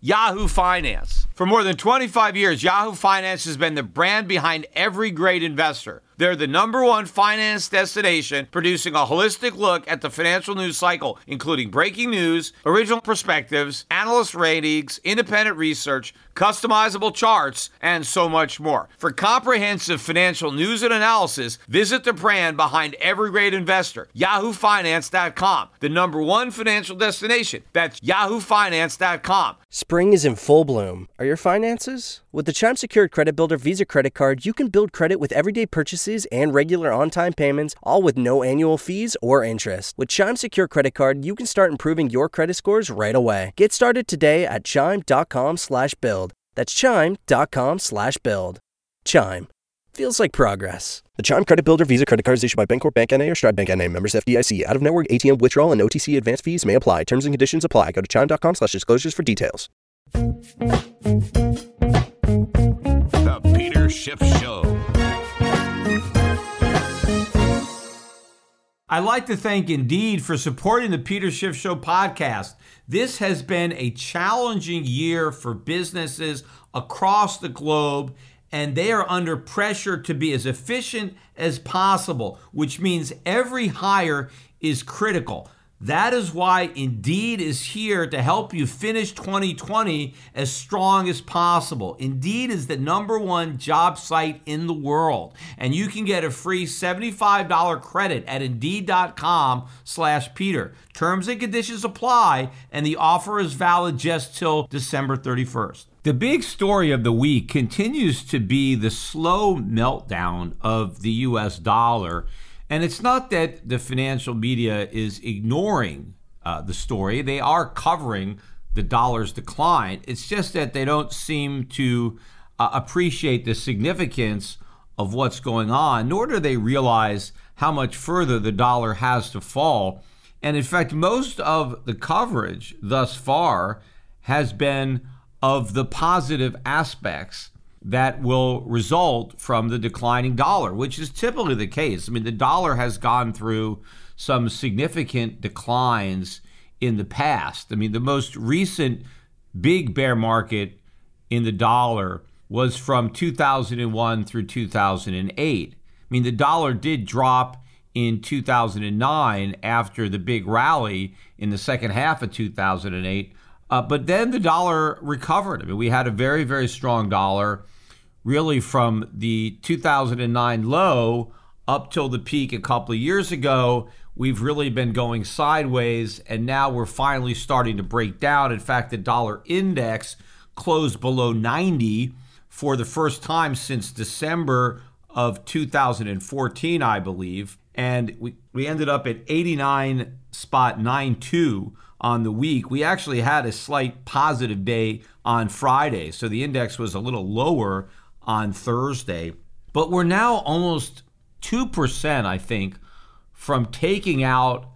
Yahoo Finance. For more than 25 years, Yahoo Finance has been the brand behind every great investor. They're the number one finance destination, producing a holistic look at the financial news cycle, including breaking news, original perspectives, analyst ratings, independent research, customizable charts, and so much more. For comprehensive financial news and analysis, visit the brand behind every great investor, yahoofinance.com, the number one financial destination. That's yahoofinance.com. Spring is in full bloom. Are your finances? With the Chime Secured Credit Builder Visa Credit Card, you can build credit with everyday purchases and regular on time payments, all with no annual fees or interest. With Chime Secure Credit Card, you can start improving your credit scores right away. Get started today at chime.com slash build. That's chime.com slash build. Chime. Feels like progress. The Chime Credit Builder Visa Credit Card is issued by Bancorp Bank N.A. or Stride Bank N.A. Members FDIC. Out of network ATM withdrawal and OTC advance fees may apply. Terms and conditions apply. Go to chime.com slash disclosures for details. The Peter Schiff Show. I'd like to thank Indeed for supporting the Peter Schiff Show podcast. This has been a challenging year for businesses across the globe, and they are under pressure to be as efficient as possible, which means every hire is critical. That is why Indeed is here to help you finish 2020 as strong as possible. Indeed is the number one job site in the world, and you can get a free $75 credit at Indeed.com slash Peter. Terms and conditions apply, and the offer is valid just till December 31st. The big story of the week continues to be the slow meltdown of the US dollar. And it's not that the financial media is ignoring uh, the story, they are covering the dollar's decline. It's just that they don't seem to uh, appreciate the significance of what's going on, nor do they realize how much further the dollar has to fall. And in fact, most of the coverage thus far has been of the positive aspects that will result from the declining dollar, which is typically the case. I mean, the dollar has gone through some significant declines in the past. I mean, the most recent big bear market in the dollar was from 2001 through 2008. I mean, the dollar did drop in 2009 after the big rally in the second half of 2008. Uh, but then the dollar recovered. I mean, we had a very, very strong dollar really from the 2009 low up till the peak a couple of years ago. We've really been going sideways, and now we're finally starting to break down. In fact, the dollar index closed below 90 for the first time since December of 2014, I believe. And we, we ended up at 89 spot 92 on the week. We actually had a slight positive day on Friday. So the index was a little lower on Thursday. But we're now almost 2%, I think, from taking out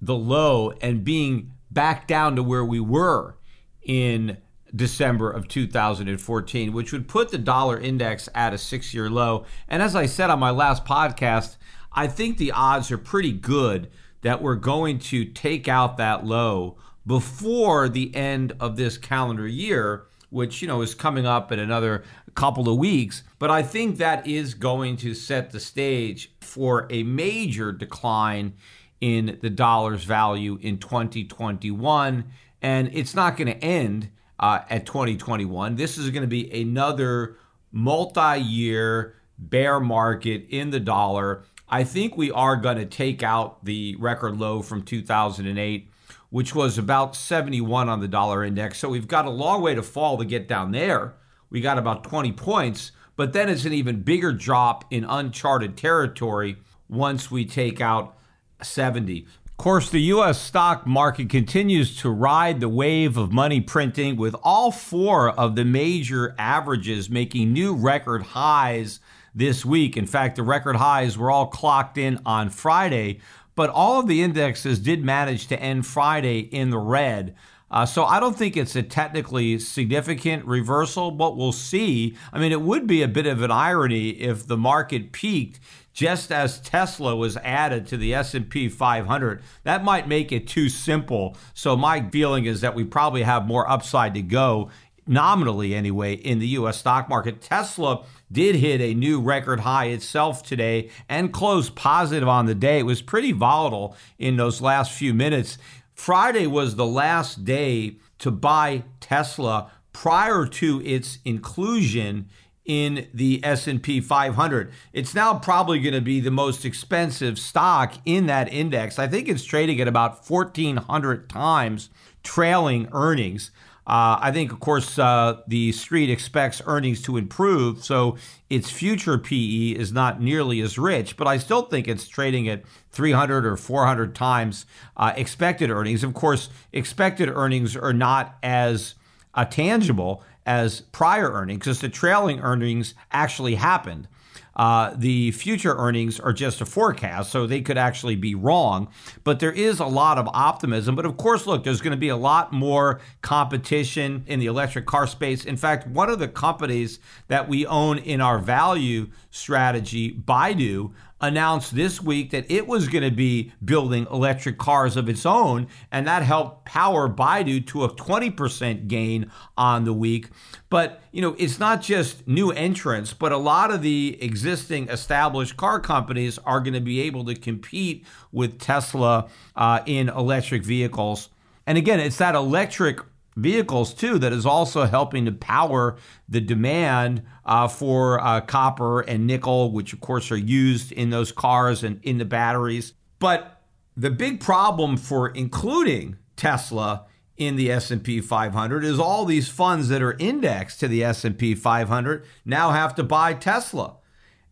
the low and being back down to where we were in December of 2014, which would put the dollar index at a six year low. And as I said on my last podcast, I think the odds are pretty good that we're going to take out that low before the end of this calendar year, which, you know, is coming up in another couple of weeks. But I think that is going to set the stage for a major decline in the dollar's value in 2021. And it's not going to end uh, at 2021. This is going to be another multi year bear market in the dollar. I think we are going to take out the record low from 2008, which was about 71 on the dollar index. So we've got a long way to fall to get down there we got about 20 points, but then it's an even bigger drop in uncharted territory once we take out 70. Of course, the U.S. stock market continues to ride the wave of money printing, with all four of the major averages making new record highs this week. In fact, the record highs were all clocked in on Friday, but all of the indexes did manage to end Friday in the red. Uh, so I don't think it's a technically significant reversal, but we'll see. I mean, it would be a bit of an irony if the market peaked just as Tesla was added to the S&P 500. That might make it too simple. So my feeling is that we probably have more upside to go nominally anyway in the US stock market. Tesla did hit a new record high itself today and closed positive on the day. It was pretty volatile in those last few minutes. Friday was the last day to buy Tesla prior to its inclusion in the S&P 500. It's now probably going to be the most expensive stock in that index. I think it's trading at about 1400 times trailing earnings. Uh, I think, of course, uh, the street expects earnings to improve, so its future PE is not nearly as rich, but I still think it's trading at 300 or 400 times uh, expected earnings. Of course, expected earnings are not as uh, tangible as prior earnings because the trailing earnings actually happened. Uh, the future earnings are just a forecast, so they could actually be wrong. But there is a lot of optimism. But of course, look, there's going to be a lot more competition in the electric car space. In fact, one of the companies that we own in our value strategy, Baidu, announced this week that it was going to be building electric cars of its own, and that helped power Baidu to a 20% gain on the week. But, you know, it's not just new entrants, but a lot of the existing established car companies are going to be able to compete with Tesla uh, in electric vehicles. And again, it's that electric vehicles too that is also helping to power the demand uh, for uh, copper and nickel, which of course are used in those cars and in the batteries. But the big problem for including Tesla in the S&P 500 is all these funds that are indexed to the S&P 500 now have to buy Tesla.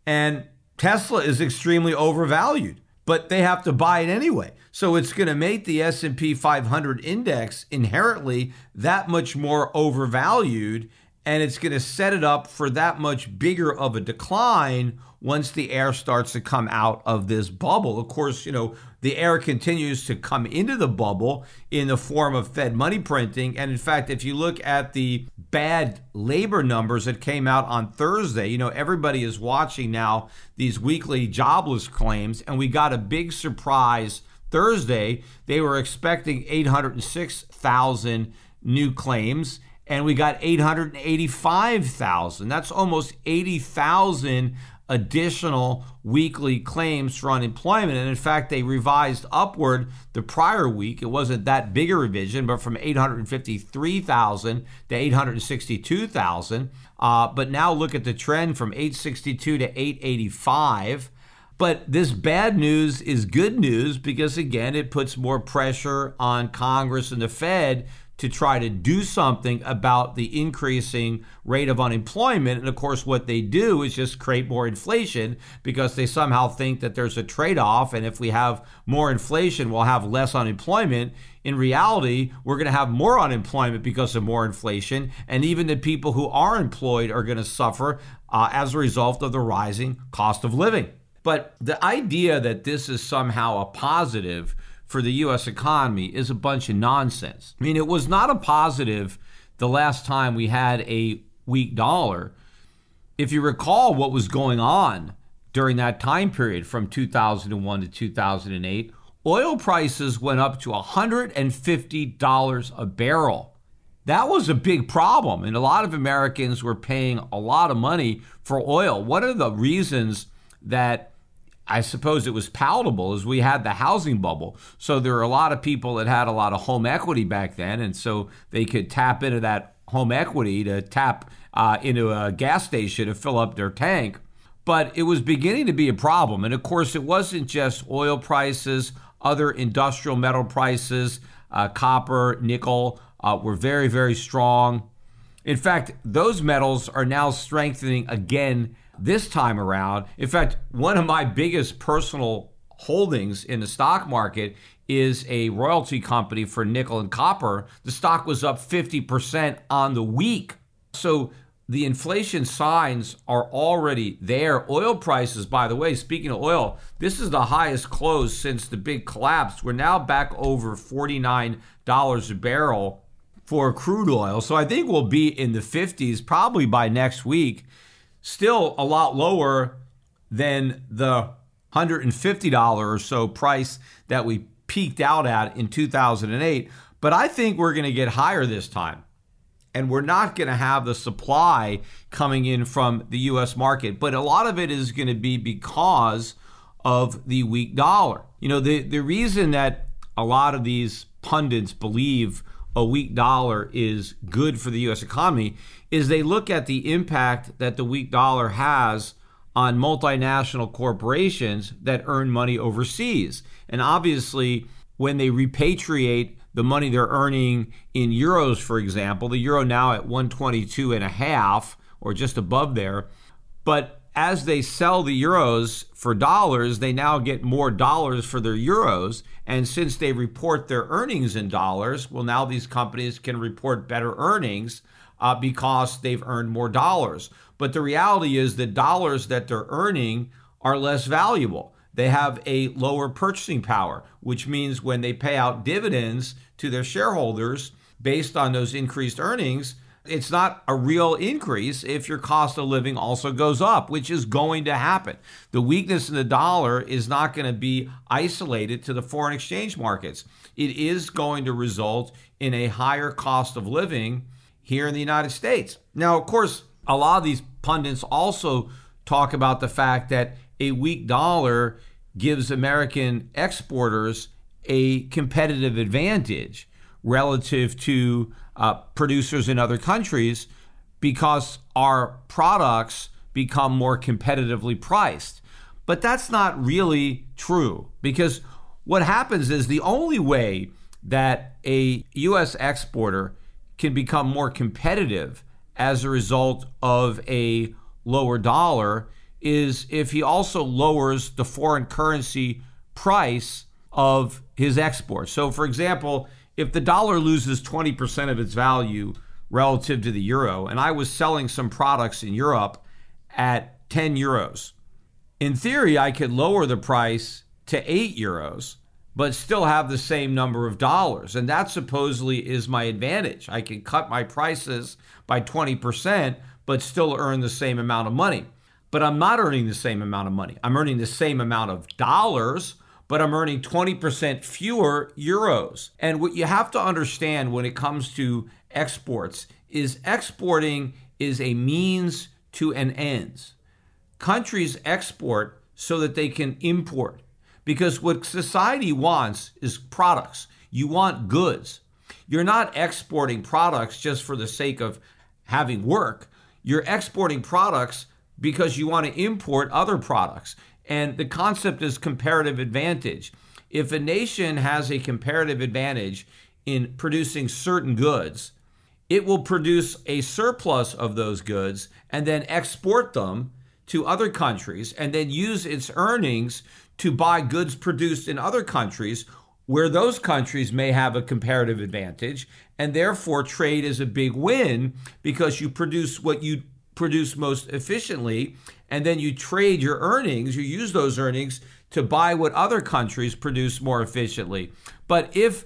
And Tesla is extremely overvalued but they have to buy it anyway. So it's going to make the S&P 500 index inherently that much more overvalued and it's going to set it up for that much bigger of a decline once the air starts to come out of this bubble. Of course, you know, the air continues to come into the bubble in the form of Fed money printing. And in fact, if you look at the bad labor numbers that came out on Thursday, you know, everybody is watching now these weekly jobless claims, and we got a big surprise Thursday. They were expecting 806,000 new claims and we got 885,000. That's almost 80,000 additional weekly claims for unemployment. And in fact, they revised upward the prior week. It wasn't that big a revision, but from 853,000 to 862,000. Uh, but now look at the trend from 862 to 885. But this bad news is good news because, again, it puts more pressure on Congress and the Fed to try to do something about the increasing rate of unemployment. And of course, what they do is just create more inflation because they somehow think that there's a trade off. And if we have more inflation, we'll have less unemployment. In reality, we're going to have more unemployment because of more inflation. And even the people who are employed are going to suffer uh, as a result of the rising cost of living. But the idea that this is somehow a positive for the U.S. economy is a bunch of nonsense. I mean, it was not a positive the last time we had a weak dollar. If you recall what was going on during that time period from 2001 to 2008, oil prices went up to $150 a barrel. That was a big problem, and a lot of Americans were paying a lot of money for oil. What are the reasons that I suppose it was palatable as we had the housing bubble. So there were a lot of people that had a lot of home equity back then, and so they could tap into that home equity to tap uh, into a gas station to fill up their tank. But it was beginning to be a problem. And of course, it wasn't just oil prices, other industrial metal prices, uh, copper, nickel uh, were very, very strong. In fact, those metals are now strengthening again this time around. In fact, one of my biggest personal holdings in the stock market is a royalty company for nickel and copper. The stock was up 50% on the week. So the inflation signs are already there. Oil prices, by the way, speaking of oil, this is the highest close since the big collapse. We're now back over $49 a barrel for crude oil. So I think we'll be in the 50s probably by next week. Still a lot lower than the $150 or so price that we peaked out at in 2008. But I think we're going to get higher this time. And we're not going to have the supply coming in from the US market. But a lot of it is going to be because of the weak dollar. You know, the, the reason that a lot of these pundits believe a weak dollar is good for the US economy is they look at the impact that the weak dollar has on multinational corporations that earn money overseas. And obviously, when they repatriate the money they're earning in euros, for example, the euro now at 122 and a half or just above there. But as they sell the euros for dollars, they now get more dollars for their euros. And since they report their earnings in dollars, well, now these companies can report better earnings uh, because they've earned more dollars. But the reality is the dollars that they're earning are less valuable. They have a lower purchasing power, which means when they pay out dividends to their shareholders based on those increased earnings, it's not a real increase if your cost of living also goes up, which is going to happen. The weakness in the dollar is not going to be isolated to the foreign exchange markets. It is going to result in a higher cost of living here in the United States. Now, of course, a lot of these pundits also talk about the fact that a weak dollar gives American exporters a competitive advantage relative to uh, producers in other countries because our products become more competitively priced. But that's not really true because what happens is the only way that a U.S. exporter can become more competitive as a result of a lower dollar is if he also lowers the foreign currency price of his exports. So, for example, if the dollar loses 20% of its value relative to the euro, and I was selling some products in Europe at 10 euros, in theory, I could lower the price to 8 euros, but still have the same number of dollars. And that supposedly is my advantage. I can cut my prices by 20%, but still earn the same amount of money. But I'm not earning the same amount of money. I'm earning the same amount of dollars, but I'm earning 20% fewer euros. And what you have to understand when it comes to exports is exporting is a means to an end. Countries export so that they can import because what society wants is products. You want goods. You're not exporting products just for the sake of having work. You're exporting products because you want to import other products. And the concept is comparative advantage. If a nation has a comparative advantage in producing certain goods, it will produce a surplus of those goods and then export them to other countries and then use its earnings to buy goods produced in other countries where those countries may have a comparative advantage and therefore trade is a big win because you produce what you produce most efficiently and then you trade your earnings you use those earnings to buy what other countries produce more efficiently. But if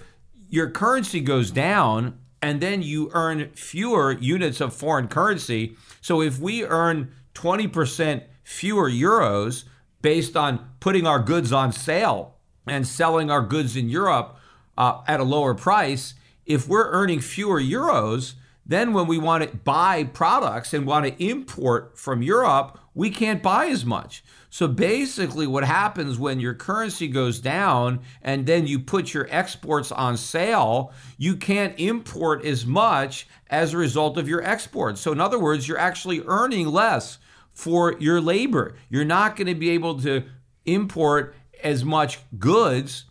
your currency goes down and then you earn fewer units of foreign currency so if we earn 20% fewer euros based on putting our goods on sale and selling our goods in Europe uh, at a lower price, if we're earning fewer euros, then when we want to buy products and want to import from Europe, we can't buy as much. So basically, what happens when your currency goes down and then you put your exports on sale, you can't import as much as a result of your exports. So, in other words, you're actually earning less for your labor. You're not going to be able to import as much goods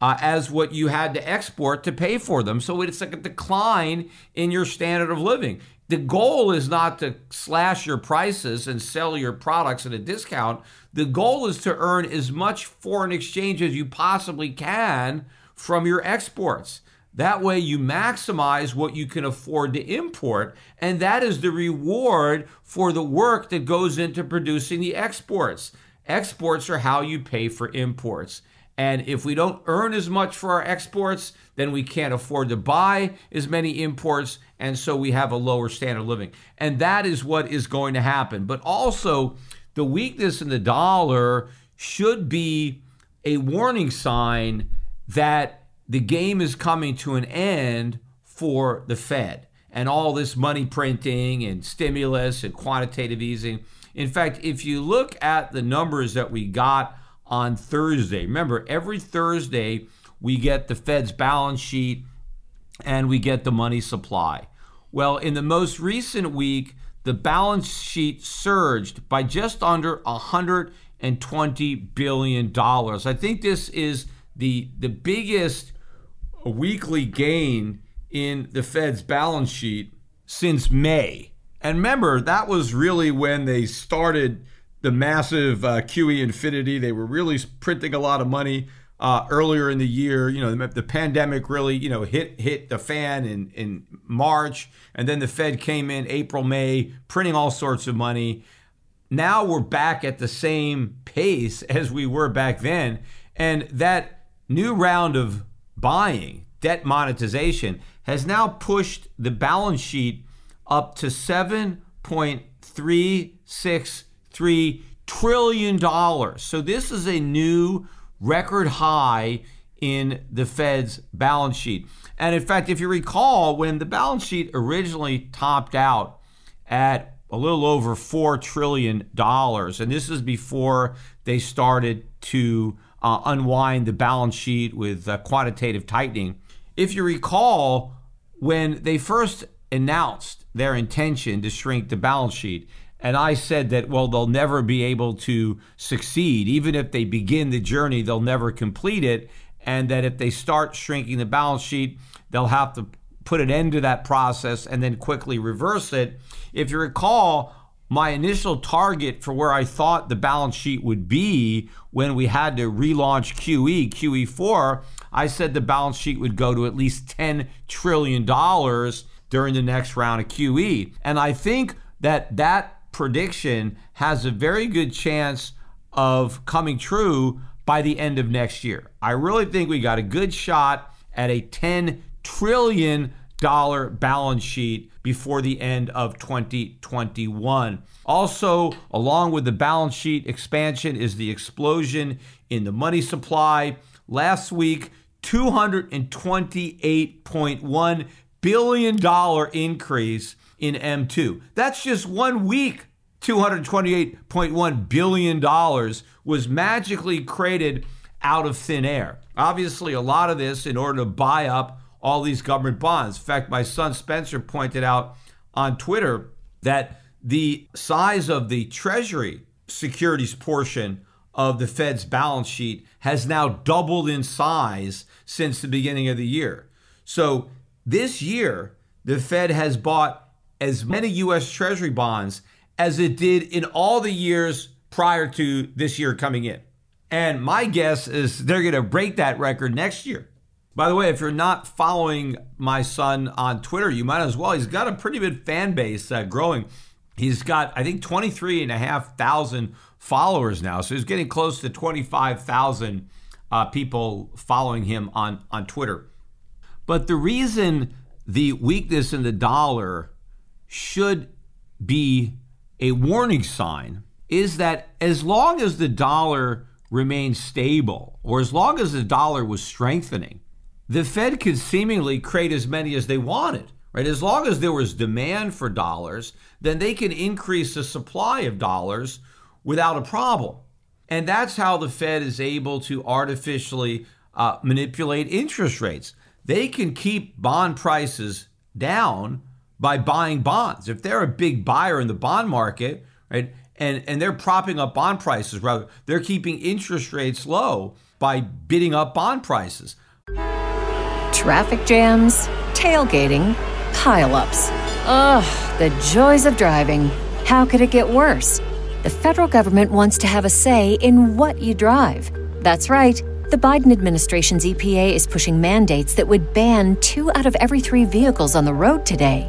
uh, as what you had to export to pay for them. So it's like a decline in your standard of living. The goal is not to slash your prices and sell your products at a discount. The goal is to earn as much foreign exchange as you possibly can from your exports. That way, you maximize what you can afford to import, and that is the reward for the work that goes into producing the exports. Exports are how you pay for imports. And if we don't earn as much for our exports, then we can't afford to buy as many imports. And so we have a lower standard of living. And that is what is going to happen. But also, the weakness in the dollar should be a warning sign that the game is coming to an end for the Fed and all this money printing and stimulus and quantitative easing. In fact, if you look at the numbers that we got on Thursday, remember, every Thursday we get the Fed's balance sheet and we get the money supply. Well, in the most recent week, the balance sheet surged by just under 120 billion dollars. I think this is the the biggest weekly gain in the Fed's balance sheet since May. And remember, that was really when they started the massive uh, QE infinity. They were really printing a lot of money uh, earlier in the year. You know, the, the, pandemic really, you know, hit hit the fan in in March, and then the Fed came in April, May, printing all sorts of money. Now we're back at the same pace as we were back then, and that new round of buying, debt monetization, has now pushed the balance sheet up to seven point three six three trillion dollars. So this is a new record high in the Fed's balance sheet. And in fact, if you recall, when the balance sheet originally topped out at a little over $4 trillion, and this is before they started to uh, unwind the balance sheet with uh, quantitative tightening. If you recall, when they first announced their intention to shrink the balance sheet, and I said that, well, they'll never be able to succeed. Even if they begin the journey, they'll never complete it. And that if they start shrinking the balance sheet, they'll have to put an end to that process and then quickly reverse it. If you recall, my initial target for where I thought the balance sheet would be when we had to relaunch QE, QE4, I said the balance sheet would go to at least $10 trillion during the next round of QE. And I think that that prediction has a very good chance of coming true by the end of next year. I really think we got a good shot at a 10 trillion dollar balance sheet before the end of 2021. Also, along with the balance sheet expansion is the explosion in the money supply. Last week, 228.1 billion dollar increase in M2. That's just one week. $228.1 billion was magically created out of thin air. Obviously, a lot of this in order to buy up all these government bonds. In fact, my son Spencer pointed out on Twitter that the size of the Treasury securities portion of the Fed's balance sheet has now doubled in size since the beginning of the year. So this year, the Fed has bought as many U.S. Treasury bonds as it did in all the years prior to this year coming in. And my guess is they're going to break that record next year. By the way, if you're not following my son on Twitter, you might as well. He's got a pretty big fan base uh, growing. He's got, I think, 23,500 followers now. So he's getting close to 25,000 uh, people following him on, on Twitter. But the reason the weakness in the dollar should be a warning sign is that as long as the dollar remains stable or as long as the dollar was strengthening, the Fed could seemingly create as many as they wanted. Right? As long as there was demand for dollars, then they can increase the supply of dollars without a problem. And that's how the Fed is able to artificially uh, manipulate interest rates. They can keep bond prices down by buying bonds. If they're a big buyer in the bond market, right, and, and they're propping up bond prices, rather, they're keeping interest rates low by bidding up bond prices. Traffic jams, tailgating, pileups. Ugh, the joys of driving. How could it get worse? The federal government wants to have a say in what you drive. That's right. The Biden administration's EPA is pushing mandates that would ban two out of every three vehicles on the road today.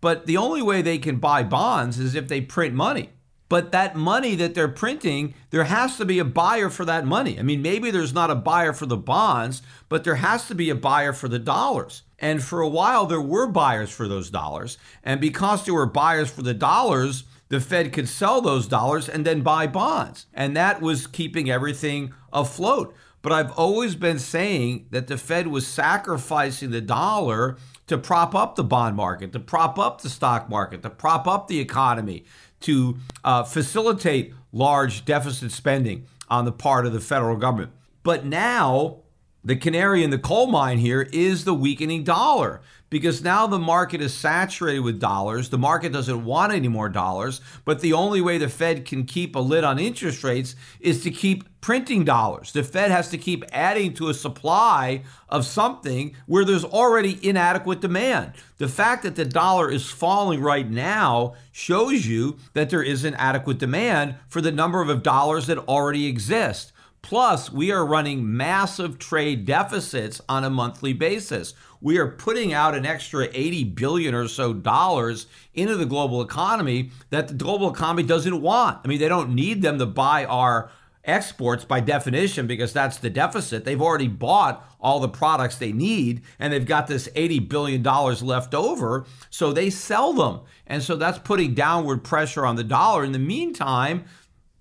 But the only way they can buy bonds is if they print money. But that money that they're printing, there has to be a buyer for that money. I mean, maybe there's not a buyer for the bonds, but there has to be a buyer for the dollars. And for a while, there were buyers for those dollars. And because there were buyers for the dollars, the Fed could sell those dollars and then buy bonds. And that was keeping everything afloat. But I've always been saying that the Fed was sacrificing the dollar to prop up the bond market, to prop up the stock market, to prop up the economy, to uh, facilitate large deficit spending on the part of the federal government. But now, the canary in the coal mine here is the weakening dollar because now the market is saturated with dollars. The market doesn't want any more dollars, but the only way the Fed can keep a lid on interest rates is to keep printing dollars. The Fed has to keep adding to a supply of something where there's already inadequate demand. The fact that the dollar is falling right now shows you that there isn't adequate demand for the number of dollars that already exist. Plus, we are running massive trade deficits on a monthly basis. We are putting out an extra 80 billion or so dollars into the global economy that the global economy doesn't want. I mean, they don't need them to buy our exports by definition because that's the deficit. They've already bought all the products they need and they've got this $80 billion left over. So they sell them. And so that's putting downward pressure on the dollar. In the meantime,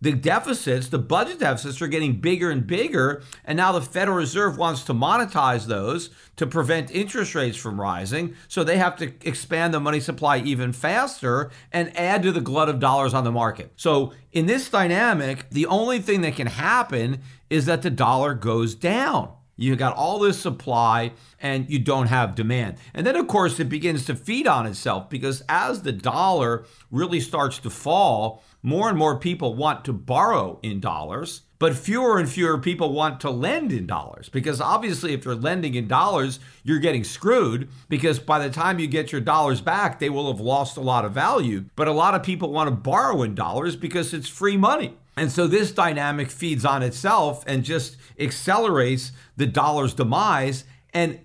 the deficits, the budget deficits are getting bigger and bigger. And now the Federal Reserve wants to monetize those to prevent interest rates from rising. So they have to expand the money supply even faster and add to the glut of dollars on the market. So in this dynamic, the only thing that can happen is that the dollar goes down. You got all this supply and you don't have demand. And then, of course, it begins to feed on itself because as the dollar really starts to fall, more and more people want to borrow in dollars, but fewer and fewer people want to lend in dollars because obviously, if you're lending in dollars, you're getting screwed because by the time you get your dollars back, they will have lost a lot of value. But a lot of people want to borrow in dollars because it's free money. And so this dynamic feeds on itself and just accelerates the dollar's demise. And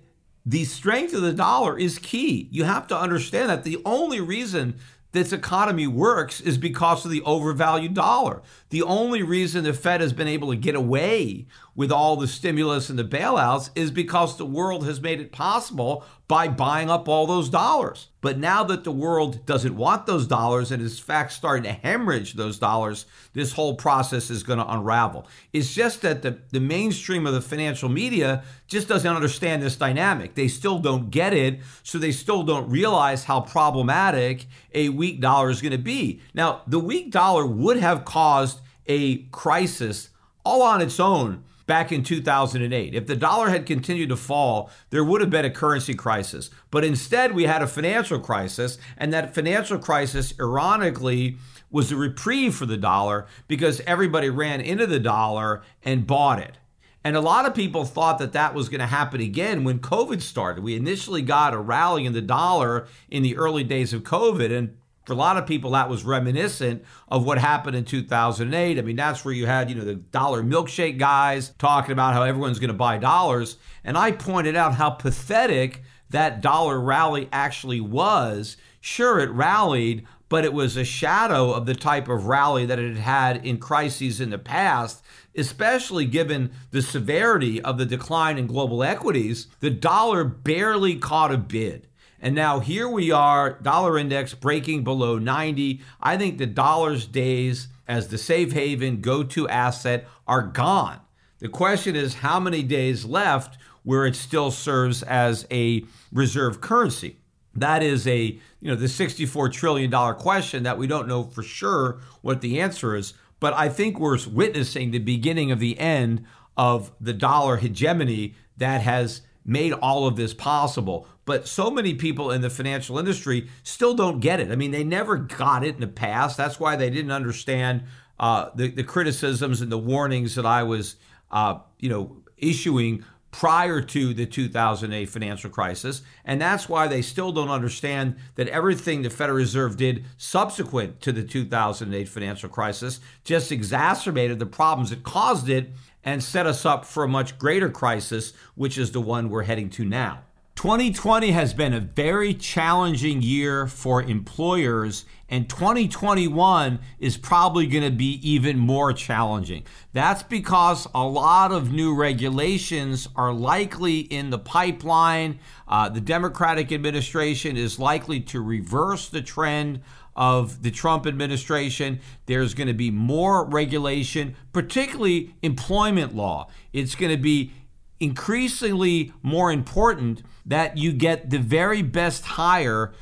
the strength of the dollar is key. You have to understand that the only reason this economy works is because of the overvalued dollar. The only reason the Fed has been able to get away with all the stimulus and the bailouts is because the world has made it possible by buying up all those dollars. But now that the world doesn't want those dollars and is in fact starting to hemorrhage those dollars, this whole process is going to unravel. It's just that the, the mainstream of the financial media just doesn't understand this dynamic. They still don't get it, so they still don't realize how problematic a weak dollar is going to be. Now, the weak dollar would have caused a crisis all on its own back in 2008. If the dollar had continued to fall, there would have been a currency crisis. But instead, we had a financial crisis, and that financial crisis, ironically, was a reprieve for the dollar because everybody ran into the dollar and bought it. And a lot of people thought that that was going to happen again when COVID started. We initially got a rally in the dollar in the early days of COVID, and for a lot of people, that was reminiscent of what happened in 2008. I mean, that's where you had, you know, the dollar milkshake guys talking about how everyone's going to buy dollars. And I pointed out how pathetic that dollar rally actually was. Sure, it rallied, but it was a shadow of the type of rally that it had had in crises in the past, especially given the severity of the decline in global equities. The dollar barely caught a bid. And now here we are, dollar index breaking below 90. I think the dollar's days as the safe haven go to asset are gone. The question is how many days left where it still serves as a reserve currency? That is a, you know, the $64 trillion question that we don't know for sure what the answer is. But I think we're witnessing the beginning of the end of the dollar hegemony that has made all of this possible. But so many people in the financial industry still don't get it. I mean, they never got it in the past. That's why they didn't understand uh, the, the criticisms and the warnings that I was, uh, you know, issuing prior to the 2008 financial crisis. And that's why they still don't understand that everything the Federal Reserve did subsequent to the 2008 financial crisis just exacerbated the problems that caused it and set us up for a much greater crisis, which is the one we're heading to now. 2020 has been a very challenging year for employers, and 2021 is probably going to be even more challenging. That's because a lot of new regulations are likely in the pipeline. Uh, the Democratic administration is likely to reverse the trend of the Trump administration. There's going to be more regulation, particularly employment law. It's going to be increasingly more important that you get the very best hire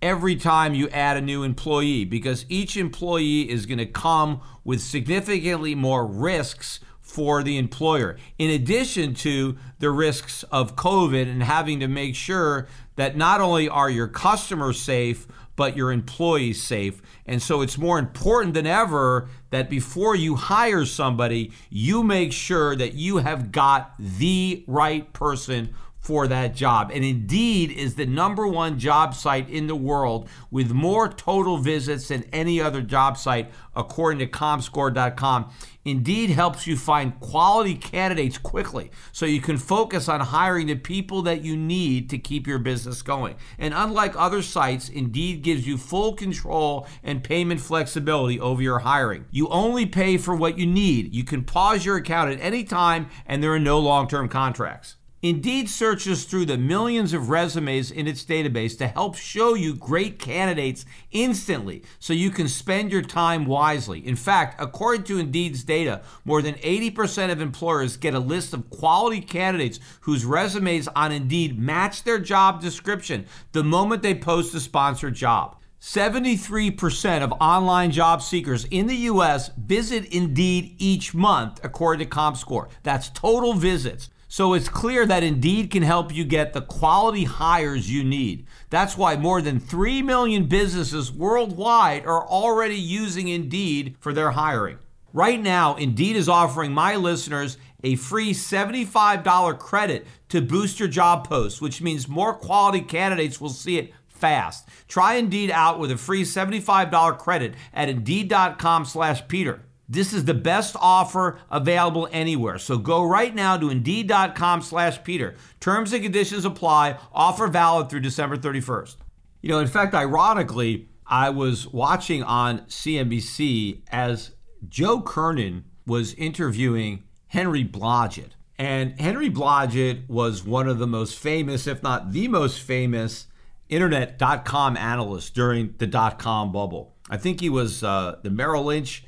every time you add a new employee because each employee is going to come with significantly more risks for the employer, in addition to the risks of COVID and having to make sure that not only are your customers safe, but your employees safe. And so it's more important than ever that before you hire somebody, you make sure that you have got the right person for that job. And Indeed is the number one job site in the world with more total visits than any other job site, according to ComScore.com. Indeed helps you find quality candidates quickly so you can focus on hiring the people that you need to keep your business going. And unlike other sites, Indeed gives you full control and payment flexibility over your hiring. You only pay for what you need. You can pause your account at any time, and there are no long term contracts. Indeed searches through the millions of resumes in its database to help show you great candidates instantly so you can spend your time wisely. In fact, according to Indeed's data, more than 80% of employers get a list of quality candidates whose resumes on Indeed match their job description the moment they post a sponsored job. 73% of online job seekers in the US visit Indeed each month, according to ComScore. That's total visits. So it's clear that Indeed can help you get the quality hires you need. That's why more than 3 million businesses worldwide are already using Indeed for their hiring. Right now, Indeed is offering my listeners a free $75 credit to boost your job posts, which means more quality candidates will see it fast. Try Indeed out with a free $75 credit at Indeed.com slash Peter. This is the best offer available anywhere. So go right now to Indeed.com slash Peter. Terms and conditions apply. Offer valid through December 31st. You know, in fact, ironically, I was watching on CNBC as Joe Kernen was interviewing Henry Blodget. And Henry Blodget was one of the most famous, if not the most famous, internet dot com analysts during the dot com bubble. I think he was uh, the Merrill Lynch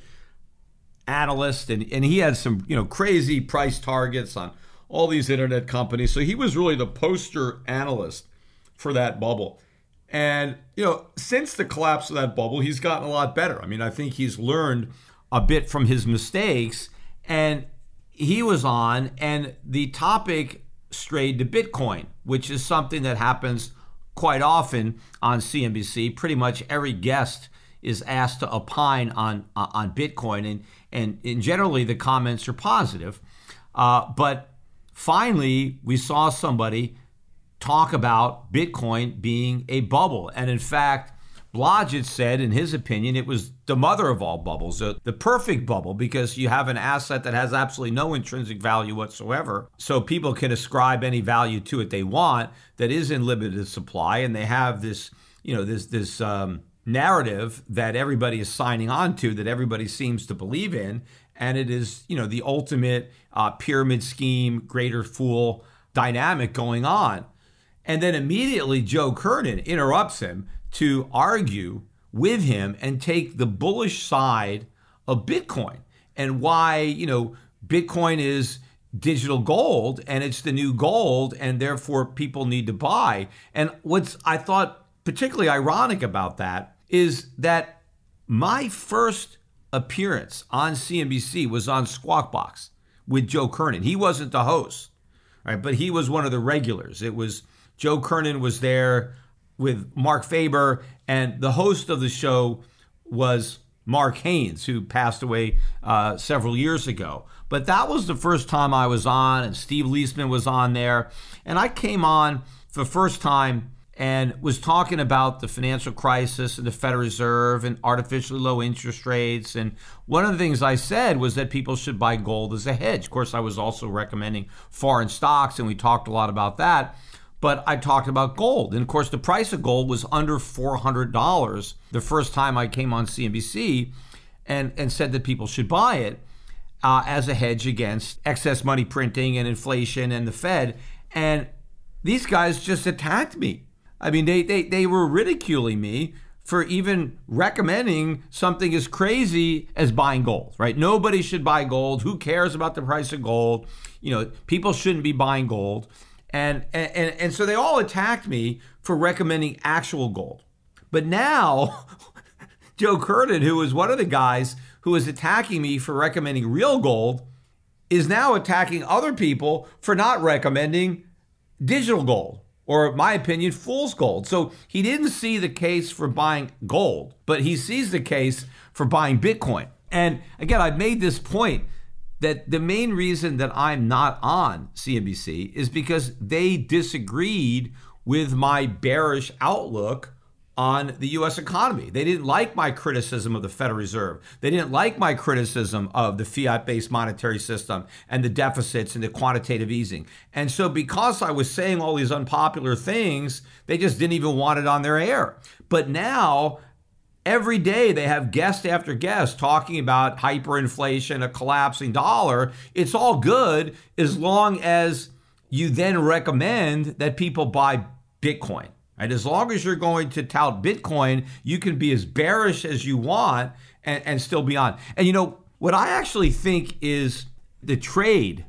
analyst, and, and he had some you know crazy price targets on all these internet companies. So he was really the poster analyst for that bubble. And you know, since the collapse of that bubble, he's gotten a lot better. I mean, I think he's learned a bit from his mistakes. And he was on, and the topic strayed to Bitcoin, which is something that happens quite often on CNBC. Pretty much every guest is asked to opine on on Bitcoin, and and, and generally the comments are positive. Uh, but finally, we saw somebody talk about Bitcoin being a bubble, and in fact. Blodget said, in his opinion, it was the mother of all bubbles, the, the perfect bubble, because you have an asset that has absolutely no intrinsic value whatsoever. So people can ascribe any value to it they want that is in limited supply, and they have this, you know, this this um, narrative that everybody is signing on to, that everybody seems to believe in. And it is, you know, the ultimate uh, pyramid scheme, greater fool dynamic going on. And then immediately Joe Kernen interrupts him to argue with him and take the bullish side of Bitcoin and why, you know, Bitcoin is digital gold and it's the new gold and therefore people need to buy. And what's I thought particularly ironic about that is that my first appearance on CNBC was on Squawk Box with Joe Kernen. He wasn't the host, right? But he was one of the regulars. It was Joe Kernen was there with Marc Faber, and the host of the show was Mark Haines, who passed away uh, several years ago. But that was the first time I was on, and Steve Liesman was on there. And I came on for the first time and was talking about the financial crisis and the Federal Reserve and artificially low interest rates. And one of the things I said was that people should buy gold as a hedge. Of course, I was also recommending foreign stocks, and we talked a lot about that. But I talked about gold. And of course, the price of gold was under $400 the first time I came on CNBC and, and said that people should buy it uh, as a hedge against excess money printing and inflation and the Fed. And these guys just attacked me I mean, they, they, they were ridiculing me for even recommending something as crazy as buying gold, right? Nobody should buy gold. Who cares about the price of gold? You know, people shouldn't be buying gold. And, and, and so they all attacked me for recommending actual gold. But now, Joe Kernen, who was one of the guys who was attacking me for recommending real gold, is now attacking other people for not recommending digital gold or my opinion, fool's gold. So he didn't see the case for buying gold, but he sees the case for buying Bitcoin. And again, I've made this point that the main reason that I'm not on CNBC is because they disagreed with my bearish outlook on the US economy. They didn't like my criticism of the Federal Reserve. They didn't like my criticism of the fiat based monetary system and the deficits and the quantitative easing. And so, because I was saying all these unpopular things, they just didn't even want it on their air. But now, Every day they have guest after guest talking about hyperinflation, a collapsing dollar. It's all good as long as you then recommend that people buy Bitcoin. Right? As long as you're going to tout Bitcoin, you can be as bearish as you want and, and still be on. And you know, what I actually think is the trade,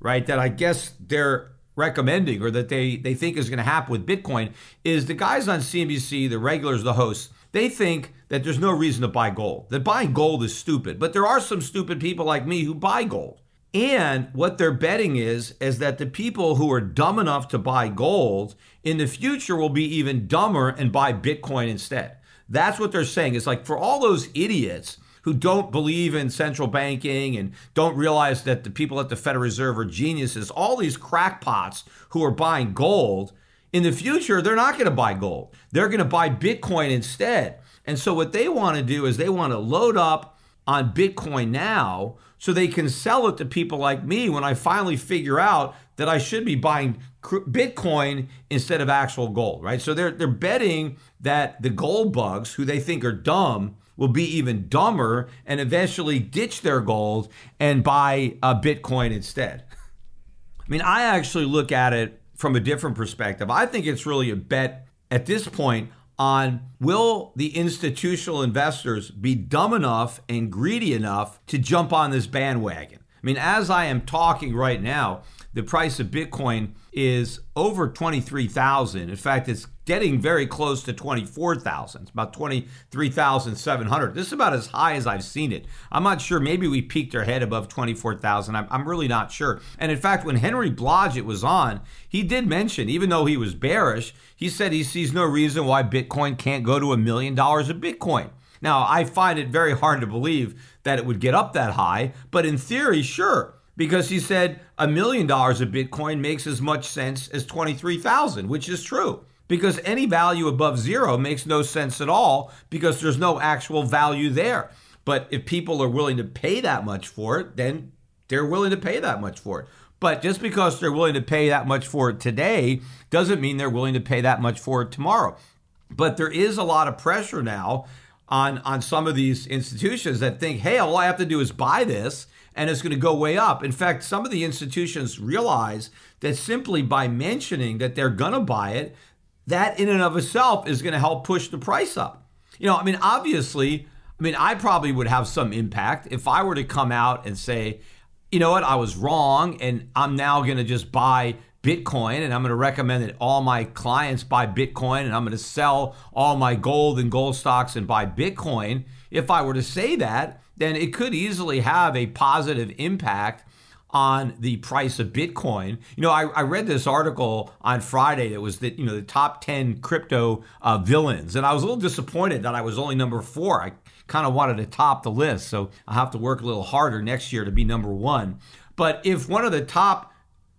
right, that I guess they're recommending or that they, they think is going to happen with Bitcoin is the guys on CNBC, the regulars, the hosts, they think that there's no reason to buy gold, that buying gold is stupid. But there are some stupid people like me who buy gold. And what they're betting is is that the people who are dumb enough to buy gold in the future will be even dumber and buy Bitcoin instead. That's what they're saying. It's like for all those idiots who don't believe in central banking and don't realize that the people at the Federal Reserve are geniuses, all these crackpots who are buying gold, in the future, they're not going to buy gold. They're going to buy Bitcoin instead. And so, what they want to do is they want to load up on Bitcoin now so they can sell it to people like me when I finally figure out that I should be buying Bitcoin instead of actual gold, right? So they're they're betting that the gold bugs, who they think are dumb, will be even dumber and eventually ditch their gold and buy a Bitcoin instead. I mean, I actually look at it from a different perspective. I think it's really a bet at this point on will the institutional investors be dumb enough and greedy enough to jump on this bandwagon? I mean, as I am talking right now, the price of Bitcoin is over 23,000. In fact, it's getting very close to 24,000. It's about 23,700. This is about as high as I've seen it. I'm not sure. Maybe we peaked our head above 24,000. I'm, I'm really not sure. And in fact, when Henry Blodget was on, he did mention, even though he was bearish, he said he sees no reason why Bitcoin can't go to a million dollars of Bitcoin. Now, I find it very hard to believe that it would get up that high, but in theory, sure because he said a million dollars of Bitcoin makes as much sense as 23,000, which is true. Because any value above zero makes no sense at all because there's no actual value there. But if people are willing to pay that much for it, then they're willing to pay that much for it. But just because they're willing to pay that much for it today doesn't mean they're willing to pay that much for it tomorrow. But there is a lot of pressure now on, on some of these institutions that think, hey, all I have to do is buy this and it's going to go way up. In fact, some of the institutions realize that simply by mentioning that they're going to buy it, that in and of itself is going to help push the price up. You know, I mean, obviously, I mean, I probably would have some impact if I were to come out and say, you know what, I was wrong, and I'm now going to just buy Bitcoin, and I'm going to recommend that all my clients buy Bitcoin, and I'm going to sell all my gold and gold stocks and buy Bitcoin. If I were to say that, then it could easily have a positive impact on the price of Bitcoin. You know, I, I, read this article on Friday that was that you know the top ten crypto uh, villains, and I was a little disappointed that I was only number four. I kind of wanted to top the list, so I'll have to work a little harder next year to be number one. But if one of the top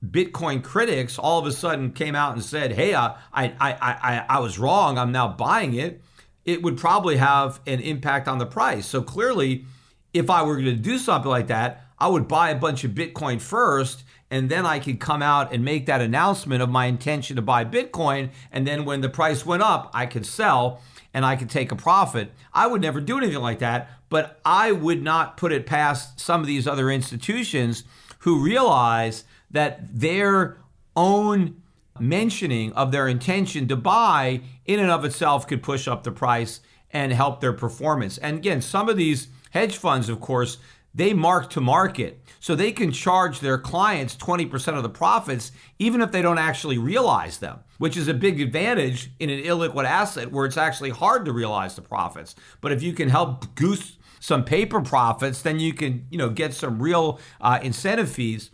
Bitcoin critics all of a sudden came out and said, "Hey, I, I, I, I was wrong. I'm now buying it," it would probably have an impact on the price. So clearly, if I were going to do something like that, I would buy a bunch of Bitcoin first, and then I could come out and make that announcement of my intention to buy Bitcoin. And then when the price went up, I could sell and I could take a profit. I would never do anything like that, but I would not put it past some of these other institutions who realize that their own mentioning of their intention to buy in and of itself could push up the price and help their performance. And again, some of these hedge funds, of course, they mark to market. So they can charge their clients 20% of the profits, even if they don't actually realize them, which is a big advantage in an illiquid asset where it's actually hard to realize the profits. But if you can help goose some paper profits, then you can, you know, get some real uh, incentive fees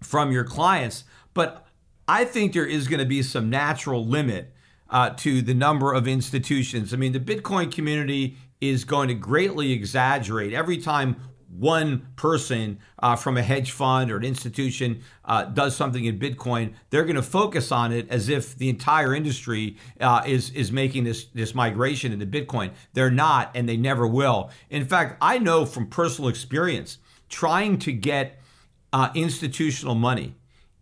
from your clients. But I think there is going to be some natural limit uh, to the number of institutions. I mean, the Bitcoin community is going to greatly exaggerate every time one person uh, from a hedge fund or an institution uh, does something in Bitcoin, they're going to focus on it as if the entire industry uh, is is making this this migration into Bitcoin. They're not, and they never will. In fact, I know from personal experience, trying to get uh, institutional money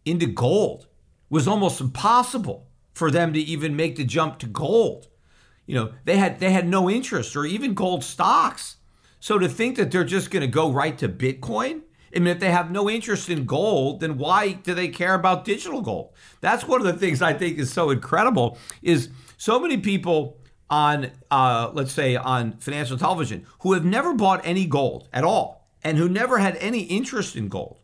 into gold was almost impossible for them to even make the jump to gold. You know, they had they had no interest or even gold stocks so to think that they're just going to go right to Bitcoin, I mean, if they have no interest in gold, then why do they care about digital gold? That's one of the things I think is so incredible. Is so many people on, uh, let's say, on financial television who have never bought any gold at all and who never had any interest in gold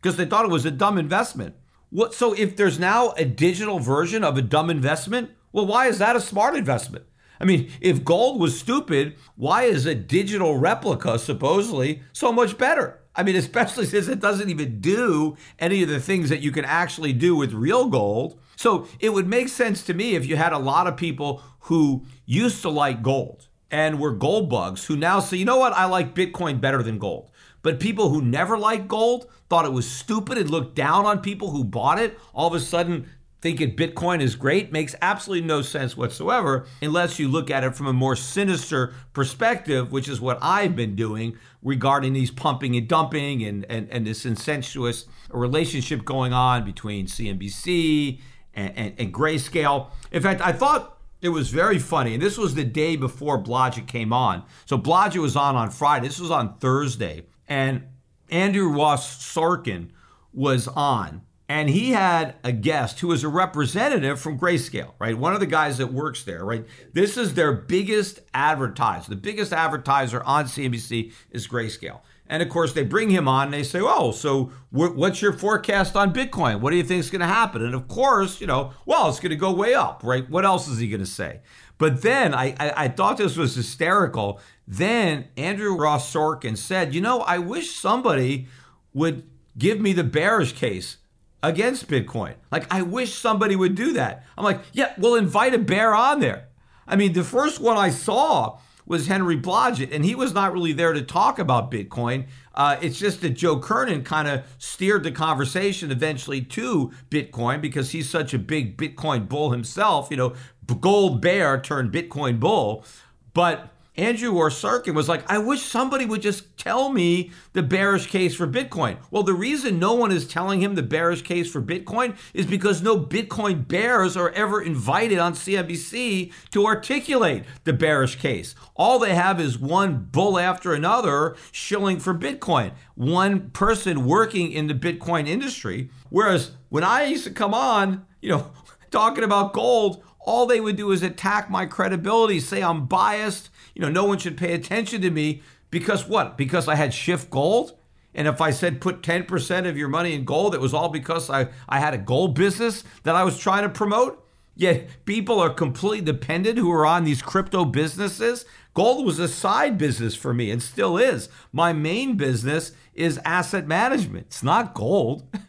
because they thought it was a dumb investment. What? So if there's now a digital version of a dumb investment, well, why is that a smart investment? I mean, if gold was stupid, why is a digital replica supposedly so much better? I mean, especially since it doesn't even do any of the things that you can actually do with real gold. So it would make sense to me if you had a lot of people who used to like gold and were gold bugs who now say, you know what, I like Bitcoin better than gold. But people who never liked gold, thought it was stupid and looked down on people who bought it, all of a sudden thinking Bitcoin is great makes absolutely no sense whatsoever unless you look at it from a more sinister perspective, which is what I've been doing regarding these pumping and dumping and, and, and this incestuous relationship going on between CNBC and, and, and Grayscale. In fact, I thought it was very funny. And this was the day before Blodget came on. So Blodget was on on Friday. This was on Thursday. And Andrew Ross Sorkin was on and he had a guest who was a representative from Grayscale, right? One of the guys that works there, right? This is their biggest advertiser. The biggest advertiser on CNBC is Grayscale. And of course, they bring him on and they say, Oh, so what's your forecast on Bitcoin? What do you think is going to happen? And of course, you know, well, it's going to go way up, right? What else is he going to say? But then I, I, I thought this was hysterical. Then Andrew Ross Sorkin said, You know, I wish somebody would give me the bearish case against Bitcoin. Like, I wish somebody would do that. I'm like, yeah, we'll invite a bear on there. I mean, the first one I saw was Henry Blodget, and he was not really there to talk about Bitcoin. Uh, it's just that Joe Kernen kind of steered the conversation eventually to Bitcoin because he's such a big Bitcoin bull himself, you know, gold bear turned Bitcoin bull. But Andrew Ross Sorkin was like, I wish somebody would just tell me the bearish case for Bitcoin. Well, the reason no one is telling him the bearish case for Bitcoin is because no Bitcoin bears are ever invited on CNBC to articulate the bearish case. All they have is one bull after another shilling for Bitcoin, one person working in the Bitcoin industry. Whereas when I used to come on, you know, talking about gold, all they would do is attack my credibility, say I'm biased you know, no one should pay attention to me because what? Because I had Schiff Gold? And if I said put 10% of your money in gold, it was all because I, I had a gold business that I was trying to promote. Yet people are completely dependent who are on these crypto businesses. Gold was a side business for me and still is. My main business is asset management. It's not gold.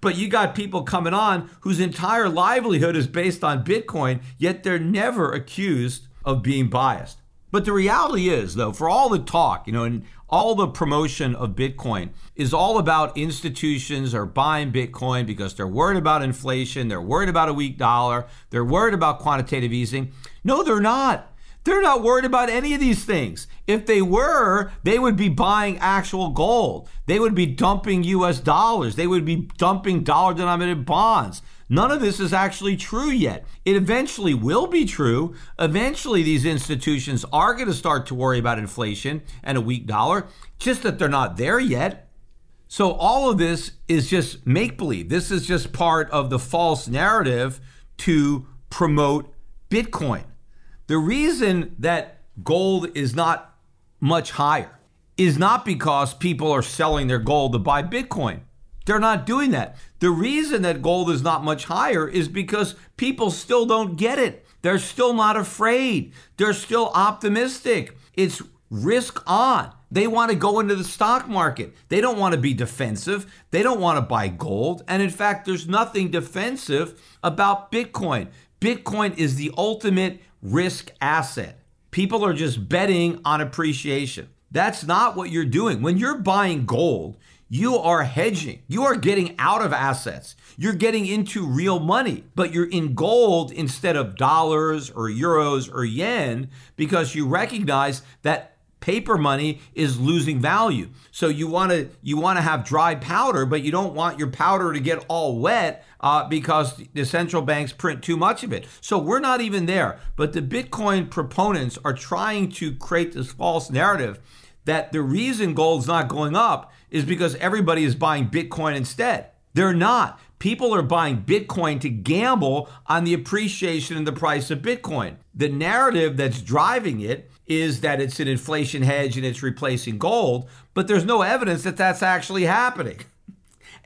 but you got people coming on whose entire livelihood is based on Bitcoin, yet they're never accused of being biased. But the reality is, though, for all the talk, you know, and all the promotion of Bitcoin is all about institutions are buying Bitcoin because they're worried about inflation, they're worried about a weak dollar, they're worried about quantitative easing. No, they're not. They're not worried about any of these things. If they were, they would be buying actual gold. They would be dumping US dollars. They would be dumping dollar denominated bonds. None of this is actually true yet. It eventually will be true. Eventually, these institutions are going to start to worry about inflation and a weak dollar, just that they're not there yet. So, all of this is just make believe. This is just part of the false narrative to promote Bitcoin. The reason that gold is not much higher is not because people are selling their gold to buy Bitcoin. They're not doing that. The reason that gold is not much higher is because people still don't get it. They're still not afraid. They're still optimistic. It's risk on. They want to go into the stock market. They don't want to be defensive. They don't want to buy gold. And in fact, there's nothing defensive about Bitcoin. Bitcoin is the ultimate risk asset. People are just betting on appreciation. That's not what you're doing. When you're buying gold, you are hedging. You are getting out of assets. You're getting into real money, but you're in gold instead of dollars or euros or yen because you recognize that paper money is losing value. So you want to you want to have dry powder, but you don't want your powder to get all wet uh, because the central banks print too much of it. So we're not even there. But the Bitcoin proponents are trying to create this false narrative that the reason gold's not going up is because everybody is buying Bitcoin instead. They're not. People are buying Bitcoin to gamble on the appreciation in the price of Bitcoin. The narrative that's driving it is that it's an inflation hedge and it's replacing gold, but there's no evidence that that's actually happening.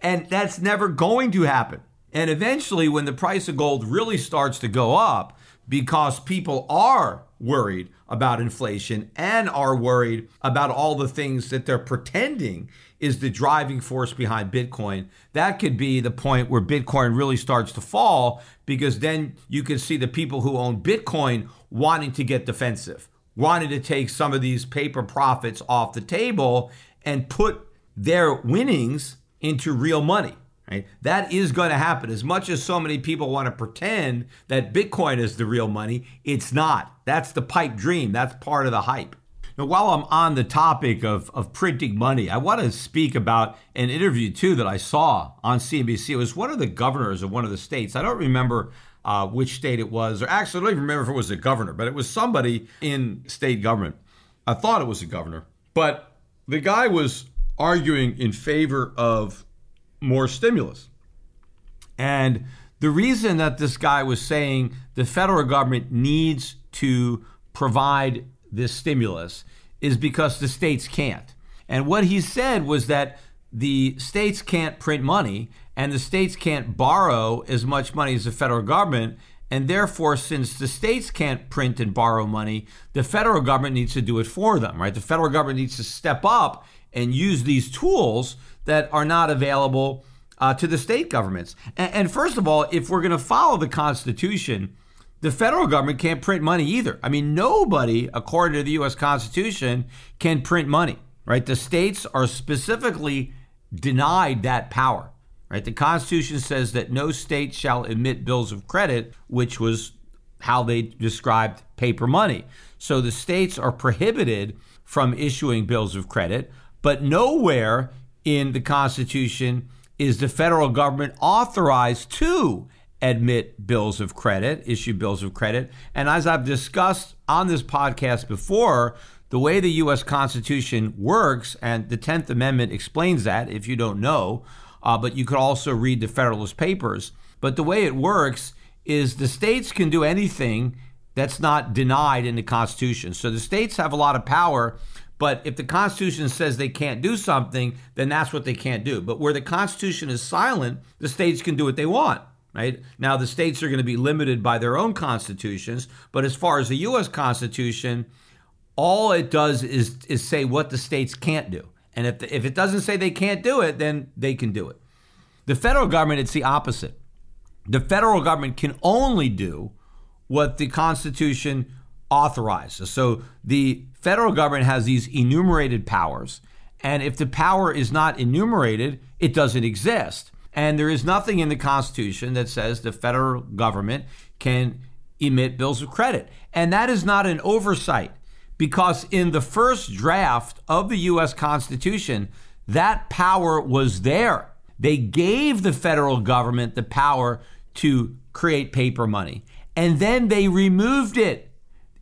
And that's never going to happen. And eventually, when the price of gold really starts to go up, because people are worried about inflation and are worried about all the things that they're pretending is the driving force behind Bitcoin. That could be the point where Bitcoin really starts to fall because then you can see the people who own Bitcoin wanting to get defensive, wanting to take some of these paper profits off the table and put their winnings into real money. Right? That is going to happen. As much as so many people want to pretend that Bitcoin is the real money, it's not. That's the pipe dream. That's part of the hype. Now, while I'm on the topic of, of printing money, I want to speak about an interview too that I saw on CNBC. It was one of the governors of one of the states. I don't remember uh, which state it was, or actually, I don't even remember if it was a governor, but it was somebody in state government. I thought it was a governor, but the guy was arguing in favor of more stimulus. And the reason that this guy was saying the federal government needs to provide this stimulus is because the states can't. And what he said was that the states can't print money and the states can't borrow as much money as the federal government. And therefore, since the states can't print and borrow money, the federal government needs to do it for them, right? The federal government needs to step up and use these tools that are not available uh, to the state governments. And, and first of all, if we're going to follow the Constitution, the federal government can't print money either. I mean, nobody, according to the U.S. Constitution, can print money, right? The states are specifically denied that power, right? The Constitution says that no state shall emit bills of credit, which was how they described paper money. So the states are prohibited from issuing bills of credit, but nowhere in the Constitution is the federal government authorized to admit bills of credit, issue bills of credit. And as I've discussed on this podcast before, the way the U.S. Constitution works, and the 10th Amendment explains that if you don't know, uh, but you could also read the Federalist Papers. But the way it works is the states can do anything that's not denied in the Constitution. So the states have a lot of power But if the Constitution says they can't do something, then that's what they can't do. But where the Constitution is silent, the states can do what they want. Right now, the states are going to be limited by their own constitutions. But as far as the U.S. Constitution, all it does is is say what the states can't do. And if the, if it doesn't say they can't do it, then they can do it. The federal government, it's the opposite. The federal government can only do what the Constitution authorizes. So the federal government has these enumerated powers. And if the power is not enumerated, it doesn't exist. And there is nothing in the Constitution that says the federal government can emit bills of credit. And that is not an oversight because in the first draft of the U.S. Constitution, that power was there. They gave the federal government the power to create paper money, and then they removed it.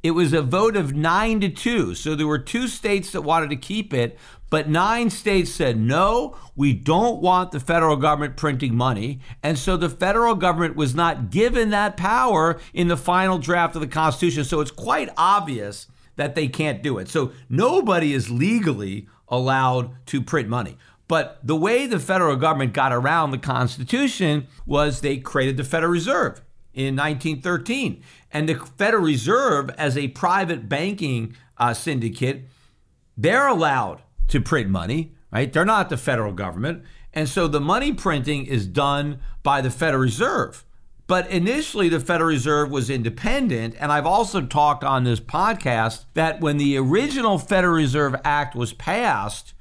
It was a vote of nine to two. So there were two states that wanted to keep it, but nine states said, no, we don't want the federal government printing money. And so the federal government was not given that power in the final draft of the Constitution. So it's quite obvious that they can't do it. So nobody is legally allowed to print money. But the way the federal government got around the Constitution was they created the Federal Reserve in 1913. And the Federal Reserve, as a private banking uh, syndicate, they're allowed to print money, right? They're not the federal government. And so the money printing is done by the Federal Reserve. But initially, the Federal Reserve was independent. And I've also talked on this podcast that when the original Federal Reserve Act was passed,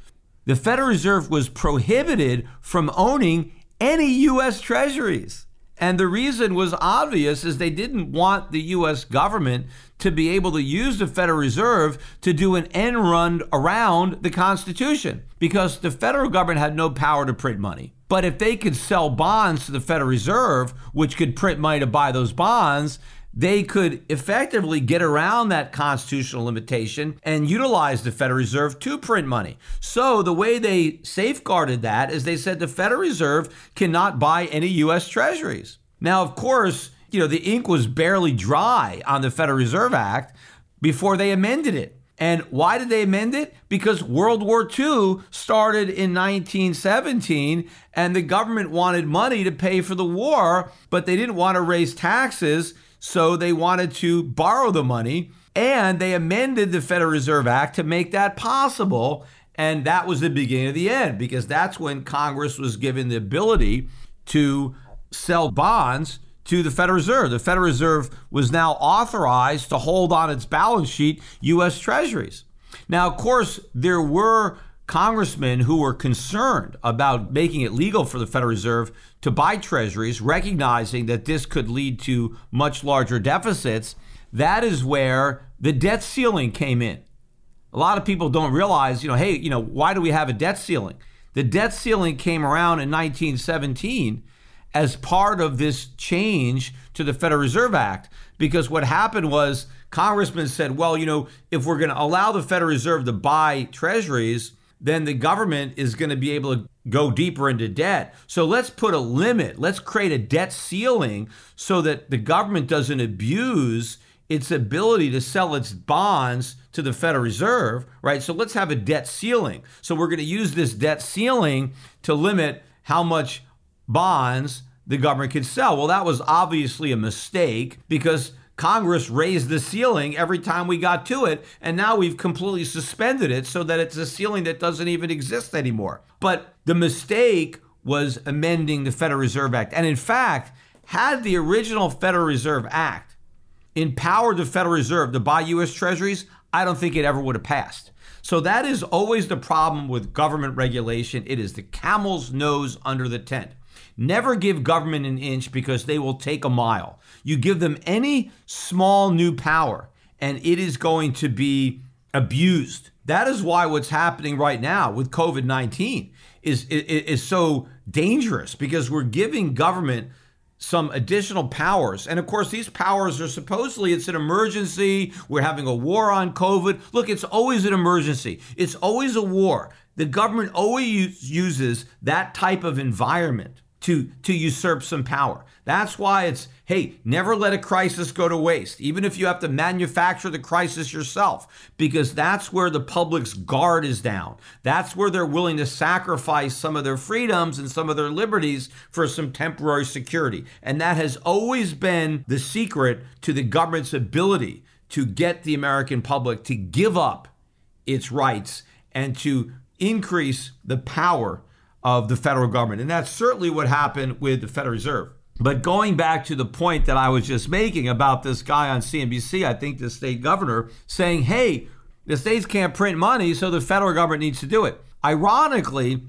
the Federal Reserve was prohibited from owning any U.S. treasuries. And the reason was obvious is they didn't want the US government to be able to use the Federal Reserve to do an end run around the Constitution because the federal government had no power to print money. But if they could sell bonds to the Federal Reserve, which could print money to buy those bonds, they could effectively get around that constitutional limitation and utilize the Federal Reserve to print money. So the way they safeguarded that is they said the Federal Reserve cannot buy any U.S. treasuries. Now, of course, you know, the ink was barely dry on the Federal Reserve Act before they amended it. And why did they amend it? Because World War II started in 1917 and the government wanted money to pay for the war, but they didn't want to raise taxes. So they wanted to borrow the money and they amended the Federal Reserve Act to make that possible. And that was the beginning of the end because that's when Congress was given the ability to sell bonds to the Federal Reserve. The Federal Reserve was now authorized to hold on its balance sheet U.S. Treasuries. Now, of course, there were congressmen who were concerned about making it legal for the Federal Reserve to buy treasuries, recognizing that this could lead to much larger deficits. That is where the debt ceiling came in. A lot of people don't realize, you know, hey, you know, why do we have a debt ceiling? The debt ceiling came around in 1917 as part of this change to the Federal Reserve Act because what happened was congressmen said, well, you know, if we're going to allow the Federal Reserve to buy treasuries, then the government is going to be able to go deeper into debt. So let's put a limit. Let's create a debt ceiling so that the government doesn't abuse its ability to sell its bonds to the Federal Reserve, right? So let's have a debt ceiling. So we're going to use this debt ceiling to limit how much bonds the government can sell. Well, that was obviously a mistake because Congress raised the ceiling every time we got to it, and now we've completely suspended it so that it's a ceiling that doesn't even exist anymore. But the mistake was amending the Federal Reserve Act. And in fact, had the original Federal Reserve Act empowered the Federal Reserve to buy U.S. Treasuries, I don't think it ever would have passed. So that is always the problem with government regulation. It is the camel's nose under the tent. Never give government an inch because they will take a mile. You give them any small new power, and it is going to be abused. That is why what's happening right now with COVID 19 is, is, is so dangerous because we're giving government some additional powers. And of course, these powers are supposedly it's an emergency. We're having a war on COVID. Look, it's always an emergency, it's always a war. The government always uses that type of environment to, to usurp some power. That's why it's, hey, never let a crisis go to waste, even if you have to manufacture the crisis yourself, because that's where the public's guard is down. That's where they're willing to sacrifice some of their freedoms and some of their liberties for some temporary security. And that has always been the secret to the government's ability to get the American public to give up its rights and to increase the power of the federal government. And that's certainly what happened with the Federal Reserve. But going back to the point that I was just making about this guy on CNBC, I think the state governor saying, hey, the states can't print money, so the federal government needs to do it. Ironically,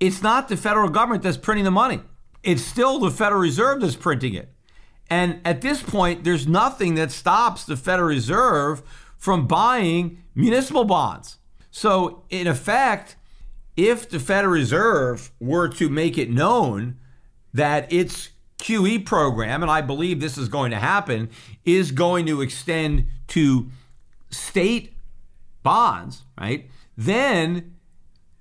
it's not the federal government that's printing the money, it's still the Federal Reserve that's printing it. And at this point, there's nothing that stops the Federal Reserve from buying municipal bonds. So, in effect, if the Federal Reserve were to make it known that its QE program, and I believe this is going to happen, is going to extend to state bonds, right? Then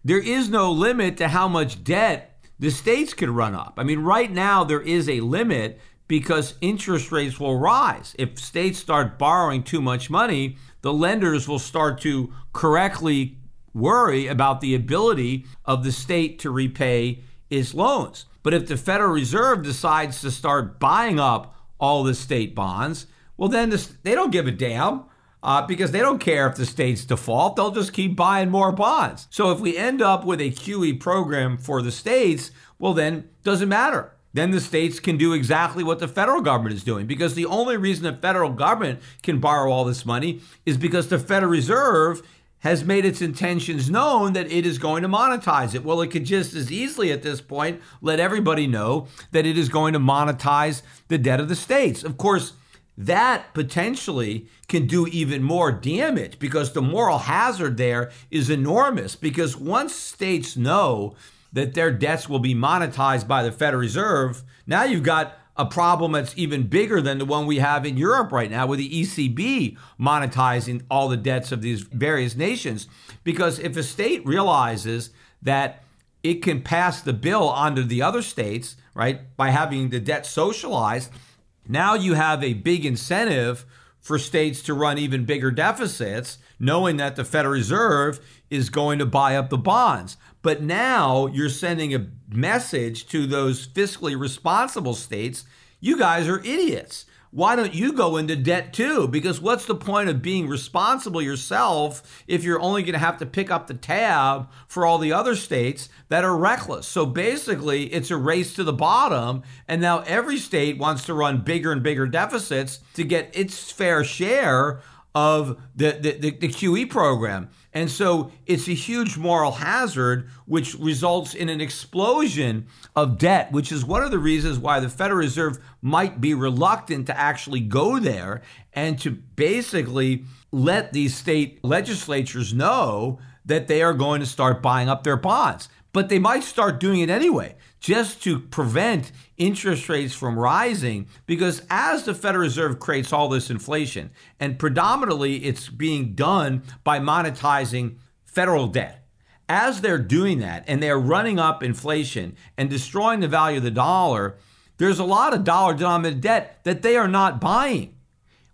there is no limit to how much debt the states could run up. I mean, right now there is a limit because interest rates will rise. If states start borrowing too much money, the lenders will start to correctly worry about the ability of the state to repay its loans. But if the Federal Reserve decides to start buying up all the state bonds, well, then the, they don't give a damn. Uh, because they don't care if the states default, they'll just keep buying more bonds. So if we end up with a QE program for the states, well, then doesn't matter. Then the states can do exactly what the federal government is doing because the only reason the federal government can borrow all this money is because the Federal Reserve has made its intentions known that it is going to monetize it. Well, it could just as easily at this point let everybody know that it is going to monetize the debt of the states. Of course, that potentially can do even more damage because the moral hazard there is enormous. Because once states know that their debts will be monetized by the Federal Reserve, now you've got a problem that's even bigger than the one we have in Europe right now with the ECB monetizing all the debts of these various nations. Because if a state realizes that it can pass the bill onto the other states, right, by having the debt socialized, now you have a big incentive for states to run even bigger deficits, knowing that the Federal Reserve is going to buy up the bonds. But now you're sending a message to those fiscally responsible states you guys are idiots. Why don't you go into debt too? Because what's the point of being responsible yourself if you're only going to have to pick up the tab for all the other states that are reckless? So basically, it's a race to the bottom. And now every state wants to run bigger and bigger deficits to get its fair share of the, the, the, the QE program. And so it's a huge moral hazard, which results in an explosion of debt, which is one of the reasons why the Federal Reserve might be reluctant to actually go there and to basically let these state legislatures know that they are going to start buying up their bonds. But they might start doing it anyway just to prevent interest rates from rising because as the Federal Reserve creates all this inflation, and predominantly it's being done by monetizing federal debt. As they're doing that and they're running up inflation and destroying the value of the dollar, there's a lot of dollar denominated debt that they are not buying.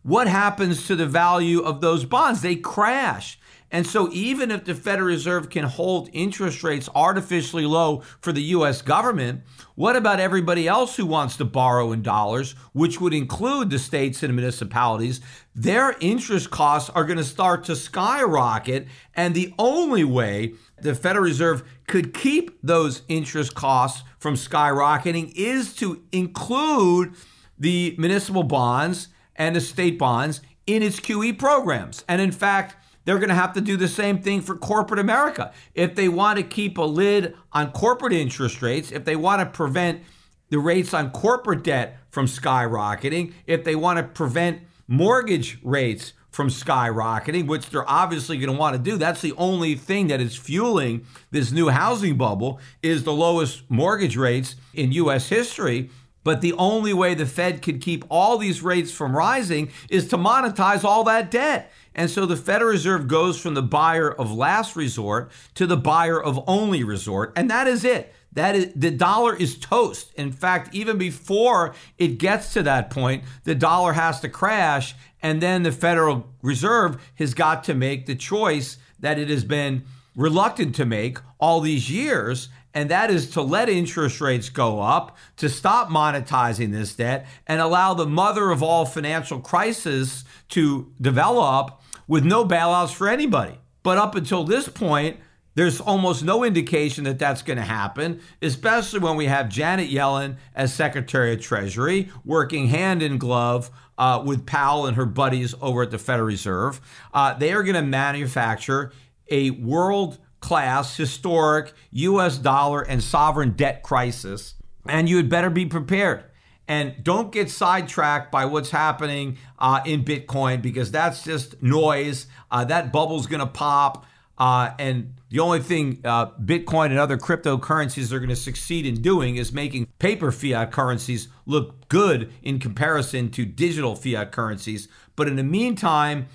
What happens to the value of those bonds? They crash. And so, even if the Federal Reserve can hold interest rates artificially low for the US government, what about everybody else who wants to borrow in dollars, which would include the states and municipalities? Their interest costs are going to start to skyrocket. And the only way the Federal Reserve could keep those interest costs from skyrocketing is to include the municipal bonds and the state bonds in its QE programs. And in fact, they're going to have to do the same thing for corporate America. If they want to keep a lid on corporate interest rates, if they want to prevent the rates on corporate debt from skyrocketing, if they want to prevent mortgage rates from skyrocketing, which they're obviously going to want to do. That's the only thing that is fueling this new housing bubble is the lowest mortgage rates in US history. But the only way the Fed could keep all these rates from rising is to monetize all that debt. And so the Federal Reserve goes from the buyer of last resort to the buyer of only resort. And that is it. That is the dollar is toast. In fact, even before it gets to that point, the dollar has to crash, and then the Federal Reserve has got to make the choice that it has been reluctant to make all these years, and that is to let interest rates go up, to stop monetizing this debt, and allow the mother of all financial crises to develop with no bailouts for anybody. But up until this point, there's almost no indication that that's going to happen, especially when we have Janet Yellen as Secretary of Treasury working hand in glove uh, with Powell and her buddies over at the Federal Reserve. Uh, they are going to manufacture a world class, historic US dollar and sovereign debt crisis, and you had better be prepared. And don't get sidetracked by what's happening uh, in Bitcoin because that's just noise. Uh, that bubble's going to pop. Uh, and the only thing uh, Bitcoin and other cryptocurrencies are going to succeed in doing is making paper fiat currencies look good in comparison to digital fiat currencies. But in the meantime,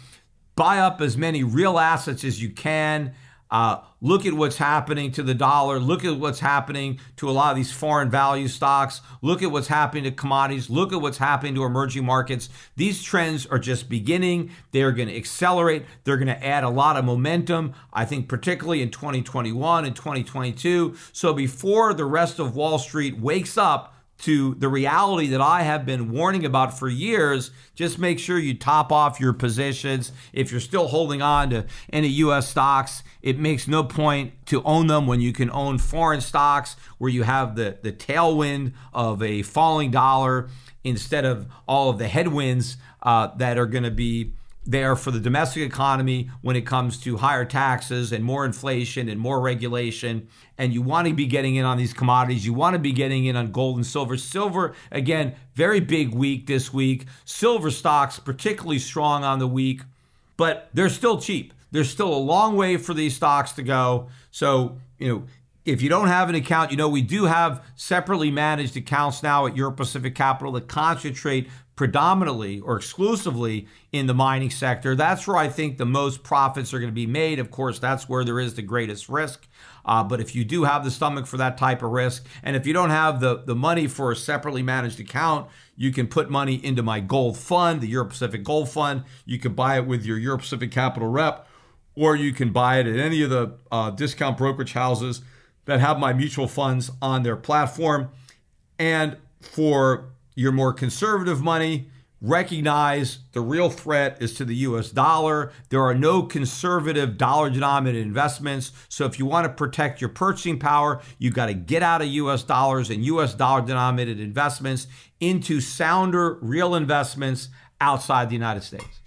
buy up as many real assets as you can. Uh, look at what's happening to the dollar. Look at what's happening to a lot of these foreign value stocks. Look at what's happening to commodities. Look at what's happening to emerging markets. These trends are just beginning. They are going to accelerate. They're going to add a lot of momentum, I think, particularly in 2021 and 2022. So before the rest of Wall Street wakes up, to the reality that I have been warning about for years, just make sure you top off your positions. If you're still holding on to any US stocks, it makes no point to own them when you can own foreign stocks where you have the, the tailwind of a falling dollar instead of all of the headwinds uh, that are going to be there for the domestic economy when it comes to higher taxes and more inflation and more regulation. And you want to be getting in on these commodities. You want to be getting in on gold and silver. Silver, again, very big week this week. Silver stocks, particularly strong on the week, but they're still cheap. There's still a long way for these stocks to go. So, you know, if you don't have an account, you know, we do have separately managed accounts now at Euro Pacific Capital that concentrate predominantly or exclusively in the mining sector. That's where I think the most profits are going to be made. Of course, that's where there is the greatest risk. Uh, but if you do have the stomach for that type of risk, and if you don't have the, the money for a separately managed account, you can put money into my gold fund, the Euro Pacific Gold Fund. You can buy it with your Euro Pacific Capital rep, or you can buy it at any of the uh, discount brokerage houses that have my mutual funds on their platform. And for your more conservative money, recognize the real threat is to the US dollar. There are no conservative dollar denominated investments. So if you want to protect your purchasing power, you've got to get out of US dollars and US dollar denominated investments into sounder real investments outside the United States.